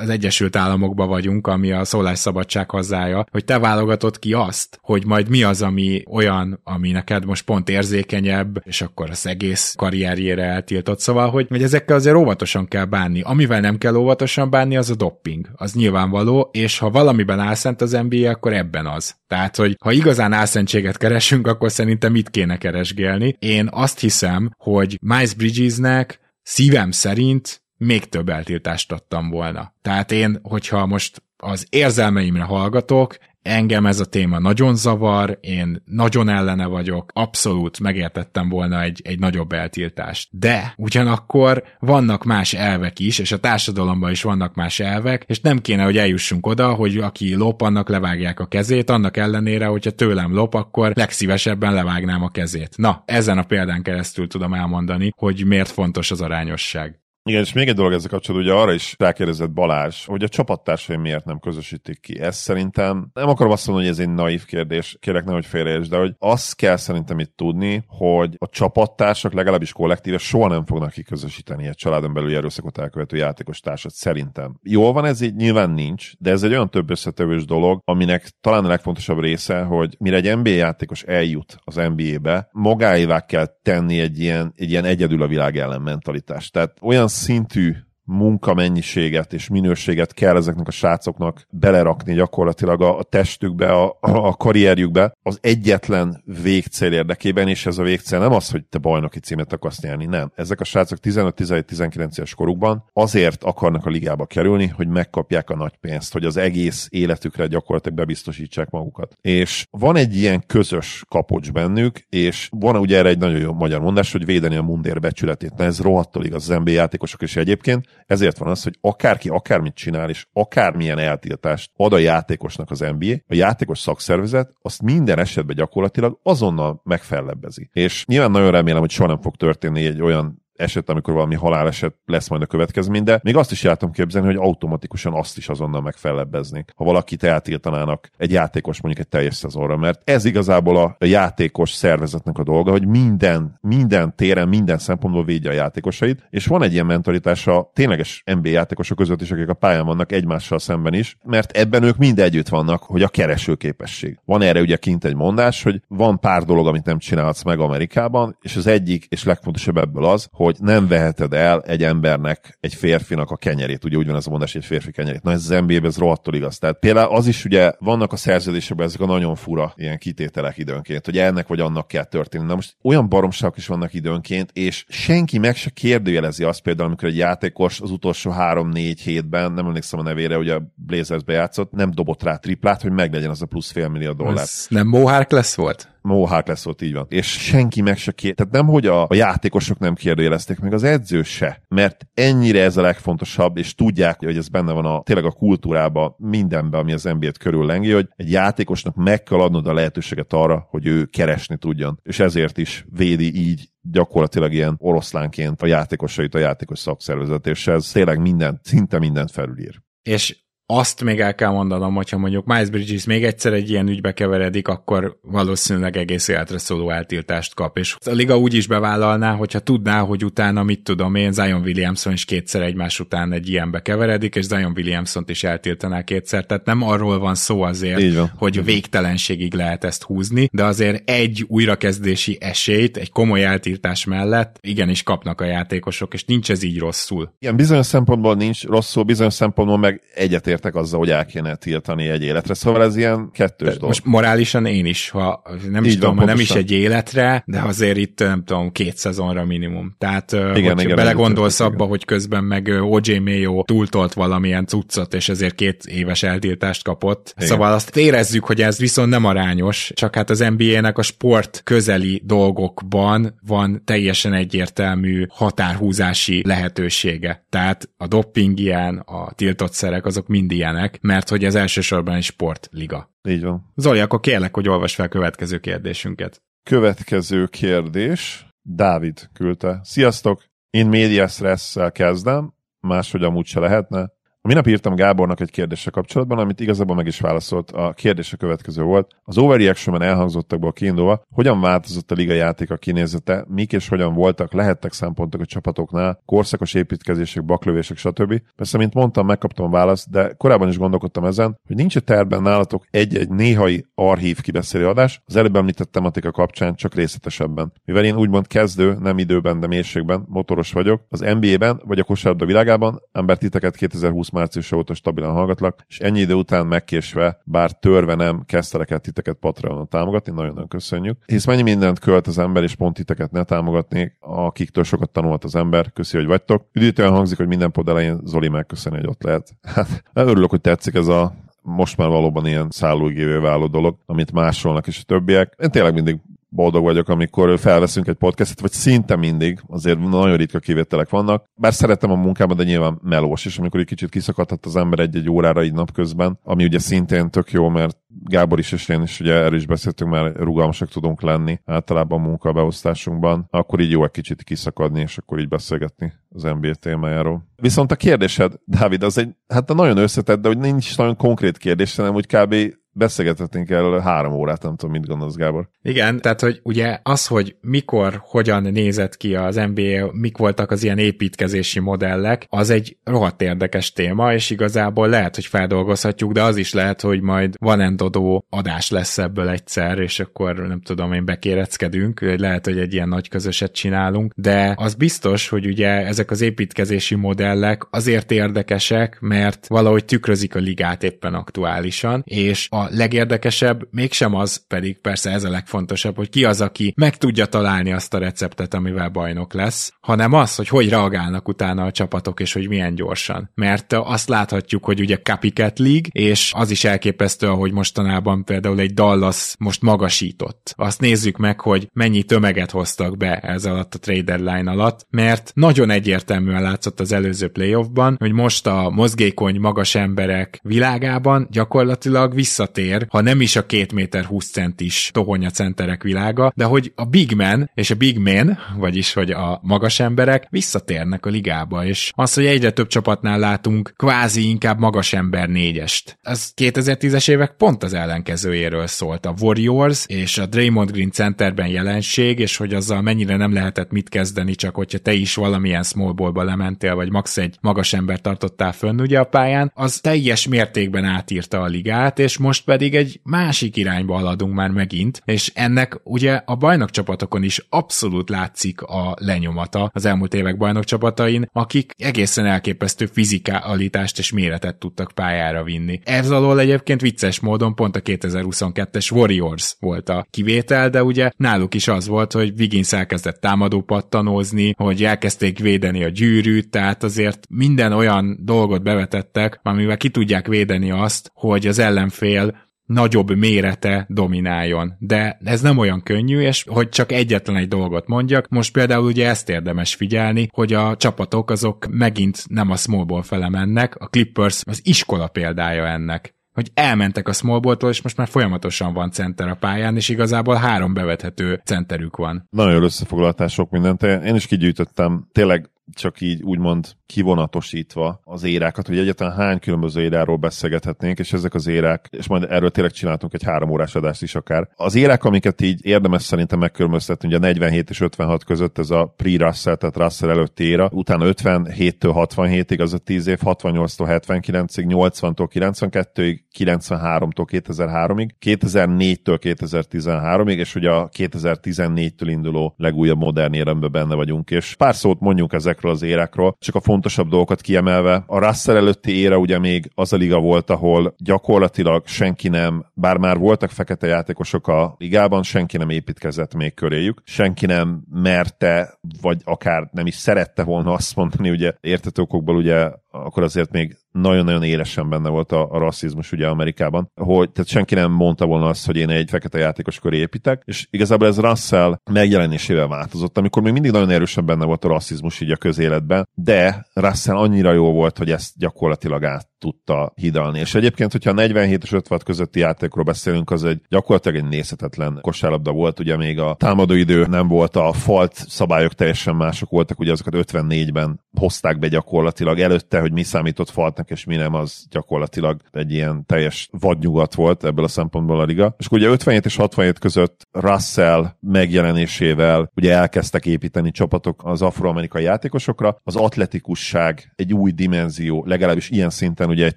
az Egyesült Államokban vagyunk, ami a szólásszabadság hazája, hogy te válogatod ki azt, hogy majd mi az, ami olyan, ami neked most pont érzékenyebb, és akkor az egész karrierjére eltiltott. Szóval, hogy, hogy ezekkel azért óvatosan kell bánni. Amivel nem kell óvatosan bánni, az a dopping. Az nyilvánvaló, és ha valamiben álszent az NBA, akkor ebben az. Tehát, hogy ha igazán álszentséget keresünk, akkor szerintem mit kéne keresgélni. Én azt hiszem, hogy Miles Bridgesnek szívem szerint még több eltiltást adtam volna. Tehát én, hogyha most az érzelmeimre hallgatok, engem ez a téma nagyon zavar, én nagyon ellene vagyok, abszolút megértettem volna egy, egy nagyobb eltiltást. De ugyanakkor vannak más elvek is, és a társadalomban is vannak más elvek, és nem kéne, hogy eljussunk oda, hogy aki lop, annak levágják a kezét, annak ellenére, hogyha tőlem lop, akkor legszívesebben levágnám a kezét. Na, ezen a példán keresztül tudom elmondani, hogy miért fontos az arányosság. Igen, és még egy dolog ezzel kapcsolatban, ugye arra is rákérdezett Balázs, hogy a csapattársai miért nem közösítik ki. Ez szerintem, nem akarom azt mondani, hogy ez egy naív kérdés, kérek nehogy félreérts, de hogy azt kell szerintem itt tudni, hogy a csapattársak legalábbis kollektíve soha nem fognak kiközösíteni egy családon belül erőszakot elkövető játékos társat, szerintem. Jól van, ez így nyilván nincs, de ez egy olyan több összetevős dolog, aminek talán a legfontosabb része, hogy mire egy NBA játékos eljut az NBA-be, magáévá kell tenni egy ilyen, egy ilyen egyedül a világ ellen mentalitást. Tehát olyan szintű munkamennyiséget és minőséget kell ezeknek a srácoknak belerakni gyakorlatilag a, a testükbe, a, a karrierjükbe az egyetlen végcél érdekében, és ez a végcél nem az, hogy te bajnoki címet akarsz nyerni, nem. Ezek a srácok 15-17-19 éves korukban azért akarnak a ligába kerülni, hogy megkapják a nagy pénzt, hogy az egész életükre gyakorlatilag bebiztosítsák magukat. És van egy ilyen közös kapocs bennük, és van ugye erre egy nagyon jó magyar mondás, hogy védeni a mundér becsületét. Na ez rohadtól igaz az NBA játékosok is egyébként, ezért van az, hogy akárki akármit csinál, és akármilyen eltiltást ad a játékosnak az NBA, a játékos szakszervezet azt minden esetben gyakorlatilag azonnal megfellebbezi. És nyilván nagyon remélem, hogy soha nem fog történni egy olyan eset, amikor valami haláleset lesz majd a következmény, de még azt is jártam képzelni, hogy automatikusan azt is azonnal megfellebbeznék, ha valakit eltiltanának egy játékos mondjuk egy teljes szezonra, mert ez igazából a, játékos szervezetnek a dolga, hogy minden, minden téren, minden szempontból védje a játékosait, és van egy ilyen mentalitása tényleges NBA játékosok között is, akik a pályán vannak egymással szemben is, mert ebben ők mind együtt vannak, hogy a keresőképesség. Van erre ugye kint egy mondás, hogy van pár dolog, amit nem csinálsz meg Amerikában, és az egyik és legfontosabb ebből az, hogy nem veheted el egy embernek, egy férfinak a kenyerét. Ugye úgy van ez a mondás, egy férfi kenyerét. Na ez az NBA-ben ez rohadtul igaz. Tehát például az is ugye vannak a szerződésekben ezek a nagyon fura ilyen kitételek időnként, hogy ennek vagy annak kell történni. Na most olyan baromságok is vannak időnként, és senki meg se kérdőjelezi azt például, amikor egy játékos az utolsó három-négy hétben, nem emlékszem a nevére, ugye a Blazersbe játszott, nem dobott rá triplát, hogy meglegyen az a plusz fél millió dollár. Ez nem Mohawk lesz volt? Mohawk lesz ott, így van. És senki meg se kér. Tehát nem, hogy a, a játékosok nem kérdőjelezték, meg az edző se. Mert ennyire ez a legfontosabb, és tudják, hogy ez benne van a, tényleg a kultúrában, mindenben, ami az NBA-t körül lengi, hogy egy játékosnak meg kell adnod a lehetőséget arra, hogy ő keresni tudjon. És ezért is védi így gyakorlatilag ilyen oroszlánként a játékosait, a játékos szakszervezet, és ez tényleg minden, szinte mindent felülír. És azt még el kell mondanom, hogyha mondjuk Miles Bridges még egyszer egy ilyen ügybe keveredik, akkor valószínűleg egész életre szóló eltiltást kap. És a liga úgy is bevállalná, hogyha tudná, hogy utána, mit tudom én, Zion Williamson is kétszer egymás után egy ilyenbe keveredik, és Zion Williamson-t is eltiltaná kétszer. Tehát nem arról van szó azért, van. hogy végtelenségig lehet ezt húzni, de azért egy újrakezdési esélyt, egy komoly eltiltás mellett igenis kapnak a játékosok, és nincs ez így rosszul. Igen, bizonyos szempontból nincs rosszul, bizonyos szempontból meg egyetért egyetértek azzal, hogy el kéne tiltani egy életre. Szóval ez ilyen kettős de dolog. Most morálisan én is, ha nem is tudom, nem is egy életre, de azért itt nem tudom, két szezonra minimum. Tehát igen, igen, belegondolsz abba, igen. hogy közben meg OJ Mayo túltolt valamilyen cuccot, és ezért két éves eltiltást kapott. Igen. Szóval azt érezzük, hogy ez viszont nem arányos, csak hát az NBA-nek a sport közeli dolgokban van teljesen egyértelmű határhúzási lehetősége. Tehát a dopping ilyen, a tiltott szerek, azok mind ilyenek, mert hogy ez elsősorban egy sportliga. Így van. Zoli, akkor kérlek, hogy olvas fel következő kérdésünket. Következő kérdés. Dávid küldte. Sziasztok! Én média stresszel kezdem, máshogy amúgy se lehetne. Minap írtam Gábornak egy kérdése kapcsolatban, amit igazából meg is válaszolt. A kérdése következő volt. Az overreaction elhangzottakból kiindulva, hogyan változott a liga játéka kinézete, mik és hogyan voltak, lehettek szempontok a csapatoknál, korszakos építkezések, baklövések, stb. Persze, mint mondtam, megkaptam a választ, de korábban is gondolkodtam ezen, hogy nincs a terben nálatok egy-egy néhai archív kibeszélő adás, az előbb említett tematika kapcsán csak részletesebben. Mivel én úgymond kezdő, nem időben, de mélységben, motoros vagyok, az NBA-ben vagy a kosárlabda világában, ember titeket 2020 március óta stabilan hallgatlak, és ennyi idő után megkésve, bár törve nem kezdtelek titeket Patreonon támogatni, nagyon-nagyon köszönjük. Hisz mennyi mindent költ az ember, és pont titeket ne támogatni, akiktől sokat tanult az ember, köszi, hogy vagytok. Üdítően hangzik, hogy minden pod elején Zoli megköszöni, hogy ott lehet. [LAUGHS] Hát, örülök, hogy tetszik ez a most már valóban ilyen szállóigévé váló dolog, amit másolnak is a többiek. Én tényleg mindig boldog vagyok, amikor felveszünk egy podcastet, vagy szinte mindig, azért nagyon ritka kivételek vannak. Bár szeretem a munkában, de nyilván melós is, amikor egy kicsit kiszakadhat az ember egy-egy órára így napközben, ami ugye szintén tök jó, mert Gábor is és én is ugye erről is beszéltünk, mert rugalmasak tudunk lenni általában a munkabeosztásunkban, akkor így jó egy kicsit kiszakadni, és akkor így beszélgetni az NBA témájáról. Viszont a kérdésed, Dávid, az egy, hát nagyon összetett, de hogy nincs nagyon konkrét kérdés, hanem úgy kb beszélgethetnénk el három órát, nem tudom, mit gondolsz, Gábor. Igen, tehát, hogy ugye az, hogy mikor, hogyan nézett ki az NBA, mik voltak az ilyen építkezési modellek, az egy rohadt érdekes téma, és igazából lehet, hogy feldolgozhatjuk, de az is lehet, hogy majd van endodó adás lesz ebből egyszer, és akkor nem tudom én bekéreckedünk, lehet, hogy egy ilyen nagy közöset csinálunk, de az biztos, hogy ugye ezek az építkezési modellek azért érdekesek, mert valahogy tükrözik a ligát éppen aktuálisan, és a legérdekesebb mégsem az, pedig persze ez a legfontosabb, hogy ki az, aki meg tudja találni azt a receptet, amivel bajnok lesz, hanem az, hogy hogy reagálnak utána a csapatok, és hogy milyen gyorsan. Mert azt láthatjuk, hogy ugye Copycat League, és az is elképesztő, hogy mostanában például egy Dallas most magasított. Azt nézzük meg, hogy mennyi tömeget hoztak be ez alatt a trade deadline alatt, mert nagyon egyértelműen látszott az előző playoffban, hogy most a mozgékony magas emberek világában gyakorlatilag vissza visszatér, ha nem is a 2 méter 20 centis tohonya centerek világa, de hogy a big man és a big man, vagyis hogy a magas emberek visszatérnek a ligába, és az, hogy egyre több csapatnál látunk kvázi inkább magas ember négyest. Ez 2010-es évek pont az ellenkezőjéről szólt. A Warriors és a Draymond Green centerben jelenség, és hogy azzal mennyire nem lehetett mit kezdeni, csak hogyha te is valamilyen small ballba lementél, vagy max egy magas ember tartottál fönn ugye a pályán, az teljes mértékben átírta a ligát, és most most pedig egy másik irányba haladunk már megint, és ennek ugye a bajnokcsapatokon is abszolút látszik a lenyomata az elmúlt évek bajnokcsapatain, akik egészen elképesztő fizikalitást és méretet tudtak pályára vinni. Ez alól egyébként vicces módon pont a 2022-es Warriors volt a kivétel, de ugye náluk is az volt, hogy Wiggins elkezdett támadó pattanózni, hogy elkezdték védeni a gyűrűt, tehát azért minden olyan dolgot bevetettek, amivel ki tudják védeni azt, hogy az ellenfél nagyobb mérete domináljon. De ez nem olyan könnyű, és hogy csak egyetlen egy dolgot mondjak, most például ugye ezt érdemes figyelni, hogy a csapatok azok megint nem a smallból fele mennek, a Clippers az iskola példája ennek hogy elmentek a smallballtól, és most már folyamatosan van center a pályán, és igazából három bevethető centerük van. Nagyon jól összefoglaltál sok mindent. Én is kigyűjtöttem tényleg csak így úgymond kivonatosítva az érákat, hogy egyáltalán hány különböző éráról beszélgethetnénk, és ezek az érák, és majd erről tényleg csináltunk egy három órás adást is akár. Az érák, amiket így érdemes szerintem megkülönböztetni, ugye 47 és 56 között ez a pre-Russell, tehát Russell előtti éra, utána 57-től 67-ig, az a 10 év, 68-tól 79-ig, 80-tól 92-ig, 93-tól 2003-ig, 2004-től 2013-ig, és ugye a 2014-től induló legújabb modern éremben benne vagyunk, és pár szót mondjuk ezekről az érekről, csak a fontosabb dolgokat kiemelve. A Russell előtti ére ugye még az a liga volt, ahol gyakorlatilag senki nem, bár már voltak fekete játékosok a ligában, senki nem építkezett még köréjük, senki nem merte, vagy akár nem is szerette volna azt mondani, ugye értetőkokból ugye akkor azért még nagyon-nagyon élesen benne volt a, a rasszizmus ugye Amerikában, hogy tehát senki nem mondta volna azt, hogy én egy fekete játékos köré építek, és igazából ez Russell megjelenésével változott, amikor még mindig nagyon erősen benne volt a rasszizmus így a közéletben, de Russell annyira jó volt, hogy ezt gyakorlatilag át tudta hidalni. És egyébként, hogyha 47 és 56 közötti játékról beszélünk, az egy gyakorlatilag egy nézhetetlen kosárlabda volt, ugye még a támadó idő nem volt, a falt szabályok teljesen mások voltak, ugye azokat 54-ben hozták be gyakorlatilag előtte, hogy mi számított faltnak és mi nem, az gyakorlatilag egy ilyen teljes vadnyugat volt ebből a szempontból a liga. És ugye 57 és 67 között Russell megjelenésével ugye elkezdtek építeni csapatok az afroamerikai játékosokra. Az atletikusság egy új dimenzió, legalábbis ilyen szinten ugye egy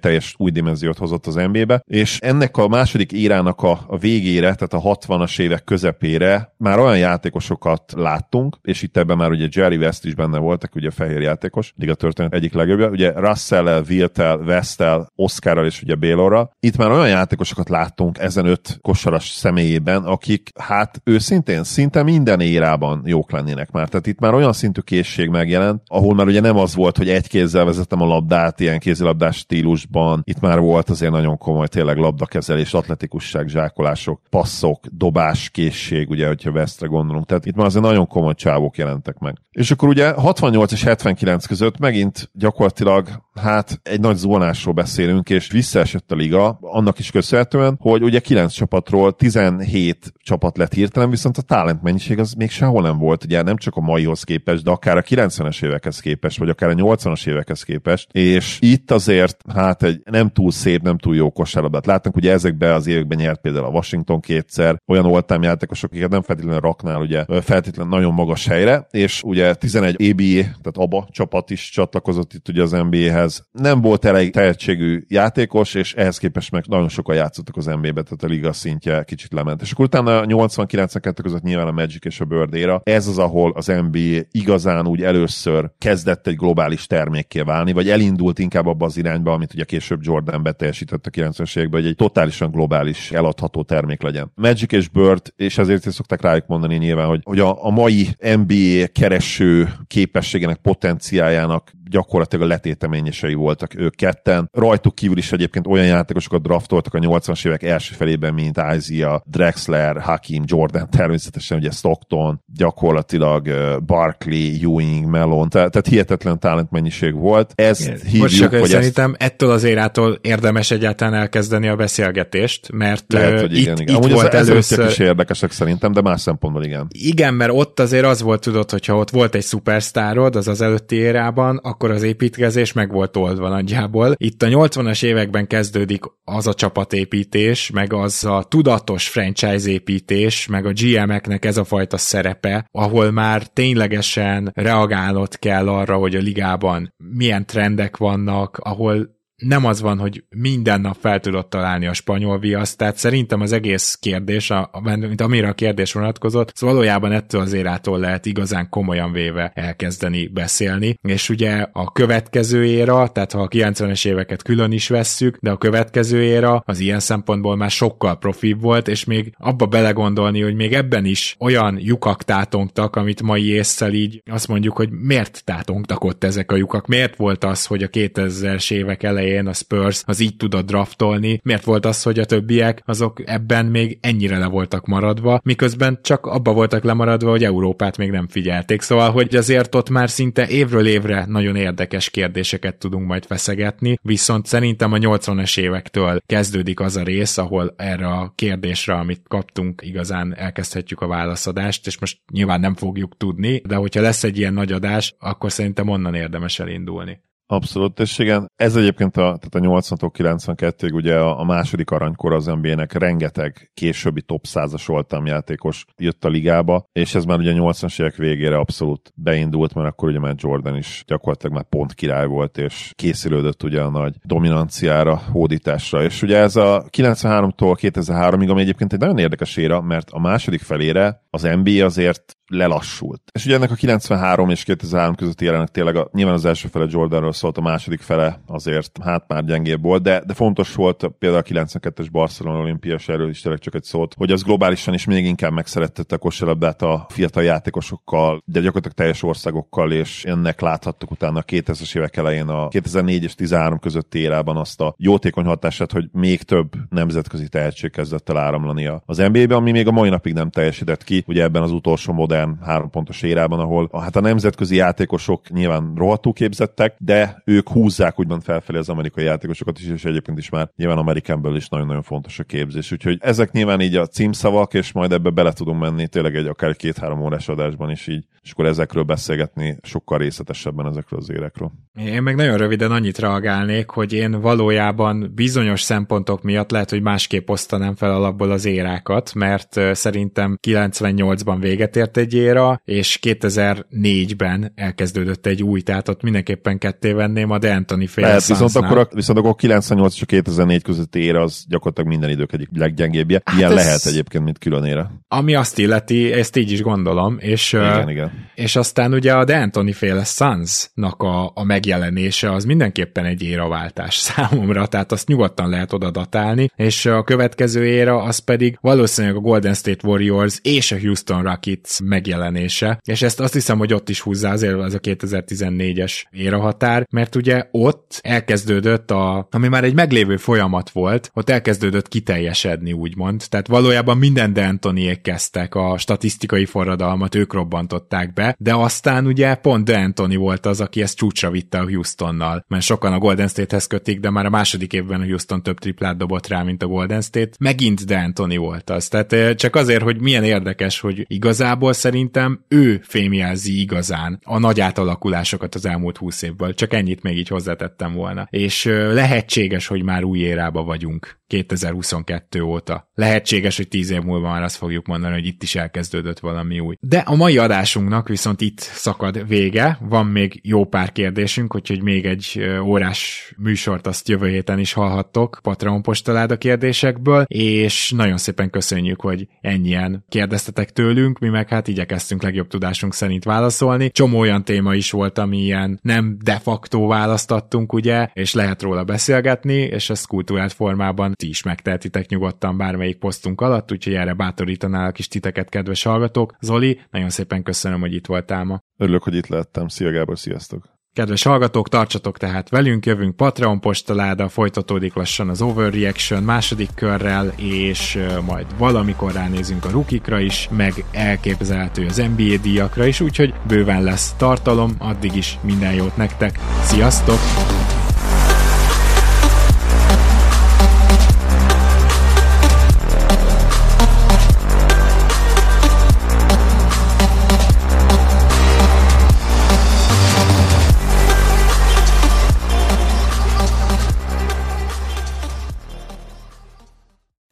teljes új dimenziót hozott az NBA-be, és ennek a második érának a, a végére, tehát a 60-as évek közepére már olyan játékosokat láttunk, és itt ebben már ugye Jerry West is benne voltak, ugye a fehér játékos, liga történet egyik legjobbja, ugye Russell-el, Wiltel, Westel, Oscarral és ugye Baylorral. Itt már olyan játékosokat láttunk ezen öt kosaras személyében, akik hát őszintén szinte minden érában jók lennének már. Tehát itt már olyan szintű készség megjelent, ahol már ugye nem az volt, hogy egy kézzel vezettem a labdát ilyen kézilabdás stílusban. Itt már volt azért nagyon komoly tényleg labdakezelés, atletikusság, zsákolások, passzok, dobás, készség, ugye, hogyha Westre gondolunk. Tehát itt már azért nagyon komoly csávok jelentek meg. És akkor ugye 68 és 79 között megint gyakorlatilag hát egy nagy zónásról beszélünk, és visszaesett a liga, annak is köszönhetően, hogy ugye 9 csapatról 17 csapat lett hirtelen, viszont a talent mennyiség az még sehol nem volt, ugye nem csak a maihoz képest, de akár a 90-es évekhez képest, vagy akár a 80-as évekhez képest, és itt azért hát egy nem túl szép, nem túl jó kosárlabdát láttunk, ugye ezekben az években nyert például a Washington kétszer, olyan oltám játékosok, akiket nem feltétlenül raknál ugye feltétlenül nagyon magas helyre, és ugye 11 ABA, tehát ABA csapat is csatlakozott itt ugye az NBA-hez. Nem volt elég tehetségű játékos, és ehhez képest meg nagyon sokan játszottak az NBA-be, tehát a liga szintje kicsit lement. És akkor utána 80-92 között nyilván a Magic és a Bird éra. Ez az, ahol az NBA igazán úgy először kezdett egy globális termékké válni, vagy elindult inkább abba az irányba, amit ugye később Jordan beteljesített a 90-es években, hogy egy totálisan globális eladható termék legyen. Magic és Bird, és ezért is szokták rájuk mondani nyilván, hogy, hogy a, a mai NBA kereső képességének, potenciájának gyakorlatilag a letéteményesei voltak ők ketten. Rajtuk kívül is egyébként olyan játékosokat draftoltak a 80-as évek első felében, mint Isaiah, Drexler, Hakim, Jordan, természetesen ugye Stockton, gyakorlatilag Barkley, Ewing, Melon, tehát, tehát hihetetlen talent mennyiség volt. Ezt Igen. hívjuk, Most csak, hogy szerintem ezt... ettől az érától érdemes egyáltalán elkezdeni a beszélgetést, mert Lehet, hogy igen, itt, igen. itt Amúgy volt az először... is érdekesek szerintem, de más szempontból igen. Igen, mert ott azért az volt, tudod, hogyha ott volt egy szupersztárod, az az előtti érában, akkor az építkezés meg volt oldva nagyjából. Itt a 80-as években kezdődik az a csapatépítés, meg az a tudatos franchise építés, meg a GM-eknek ez a fajta szerepe, ahol már ténylegesen reagálnod kell arra, hogy a ligában milyen trendek vannak, ahol nem az van, hogy minden nap fel tudod találni a spanyol viaszt, tehát szerintem az egész kérdés, a, mint amire a kérdés vonatkozott, szóval valójában ettől az érától lehet igazán komolyan véve elkezdeni beszélni, és ugye a következő éra, tehát ha a 90-es éveket külön is vesszük, de a következő éra az ilyen szempontból már sokkal profibb volt, és még abba belegondolni, hogy még ebben is olyan lyukak tátongtak, amit mai észszel így azt mondjuk, hogy miért tátongtak ott ezek a lyukak, miért volt az, hogy a 2000-es évek elején elején a Spurs az így tudott draftolni, miért volt az, hogy a többiek azok ebben még ennyire le voltak maradva, miközben csak abba voltak lemaradva, hogy Európát még nem figyelték. Szóval, hogy azért ott már szinte évről évre nagyon érdekes kérdéseket tudunk majd feszegetni, viszont szerintem a 80-as évektől kezdődik az a rész, ahol erre a kérdésre, amit kaptunk, igazán elkezdhetjük a válaszadást, és most nyilván nem fogjuk tudni, de hogyha lesz egy ilyen nagy adás, akkor szerintem onnan érdemes elindulni. Abszolút, és igen, ez egyébként a, tehát a 80-tól 92-ig ugye a, a második aranykor az NBA-nek rengeteg későbbi top 100-as voltam játékos jött a ligába, és ez már ugye 80-as évek végére abszolút beindult, mert akkor ugye már Jordan is gyakorlatilag már pont király volt, és készülődött ugye a nagy dominanciára, hódításra, és ugye ez a 93-tól 2003-ig, ami egyébként egy nagyon érdekes éra, mert a második felére az NBA azért lelassult. És ugye ennek a 93 és 2003 közötti jelenek tényleg a, nyilván az első fele Jordanról szólt, a második fele azért hát már gyengébb volt, de, de fontos volt például a 92-es Barcelona olimpiás erről is tényleg csak egy szót, hogy az globálisan is még inkább megszerettette a kosárlabdát a fiatal játékosokkal, de gyakorlatilag teljes országokkal, és ennek láthattuk utána a 2000-es évek elején a 2004 és 13 közötti érában azt a jótékony hatását, hogy még több nemzetközi tehetség kezdett el áramlani az NBA-be, ami még a mai napig nem teljesített ki, ugye ebben az utolsó modell modern hárompontos érában, ahol hát a nemzetközi játékosok nyilván rohadtul képzettek, de ők húzzák úgymond felfelé az amerikai játékosokat is, és egyébként is már nyilván Amerikán is nagyon-nagyon fontos a képzés. Úgyhogy ezek nyilván így a címszavak, és majd ebbe bele tudunk menni tényleg egy akár két-három órás adásban is így, és akkor ezekről beszélgetni sokkal részletesebben ezekről az érekről. Én meg nagyon röviden annyit reagálnék, hogy én valójában bizonyos szempontok miatt lehet, hogy másképp osztanám fel alapból az érákat, mert szerintem 98-ban véget ért egy éra, és 2004-ben elkezdődött egy új, tehát ott mindenképpen ketté venném a De Anthony fél Lehet, viszont akkor, viszont akkor 98 és 2004 közötti éra az gyakorlatilag minden idők egyik leggyengébbje. Hát Ilyen ez... lehet egyébként, mint külön éra. Ami azt illeti, ezt így is gondolom, és, igen, uh, igen. és aztán ugye a De Anthony féle Suns-nak a, a megjelenése az mindenképpen egy éraváltás [LAUGHS] számomra, tehát azt nyugodtan lehet oda datálni, és a következő éra az pedig valószínűleg a Golden State Warriors és a Houston Rockets megjelenése, és ezt azt hiszem, hogy ott is húzzá azért ez a 2014-es éra határ, mert ugye ott elkezdődött a, ami már egy meglévő folyamat volt, ott elkezdődött kiteljesedni, úgymond. Tehát valójában minden D'Antoniék kezdtek a statisztikai forradalmat, ők robbantották be, de aztán ugye pont D'Antoni volt az, aki ezt csúcsra vitte a Houstonnal, mert sokan a Golden State-hez kötik, de már a második évben a Houston több triplát dobott rá, mint a Golden State. Megint D'Antoni volt az. Tehát csak azért, hogy milyen érdekes, hogy igazából szerintem ő fémjelzi igazán a nagy átalakulásokat az elmúlt húsz évből. Csak ennyit még így hozzátettem volna. És lehetséges, hogy már új érába vagyunk 2022 óta. Lehetséges, hogy 10 év múlva már azt fogjuk mondani, hogy itt is elkezdődött valami új. De a mai adásunknak viszont itt szakad vége, van még jó pár kérdésünk, úgyhogy még egy órás műsort azt jövő héten is hallhattok Patreon postaláda kérdésekből, és nagyon szépen köszönjük, hogy ennyien kérdeztetek tőlünk, mi meg hát igyekeztünk legjobb tudásunk szerint válaszolni. Csomó olyan téma is volt, ami ilyen nem de facto választattunk, ugye, és lehet róla beszélgetni, és ezt kultúrált formában ti is megtehetitek nyugodtan bármelyik posztunk alatt, úgyhogy erre bátorítanálak is titeket, kedves hallgatók. Zoli, nagyon szépen köszönöm, hogy itt voltál ma. Örülök, hogy itt lettem. Szia Gábor, sziasztok! Kedves hallgatók, tartsatok tehát velünk, jövünk Patreon postaláda, folytatódik lassan az Overreaction második körrel, és majd valamikor ránézünk a rukikra is, meg elképzelhető az NBA díjakra is, úgyhogy bőven lesz tartalom, addig is minden jót nektek, sziasztok!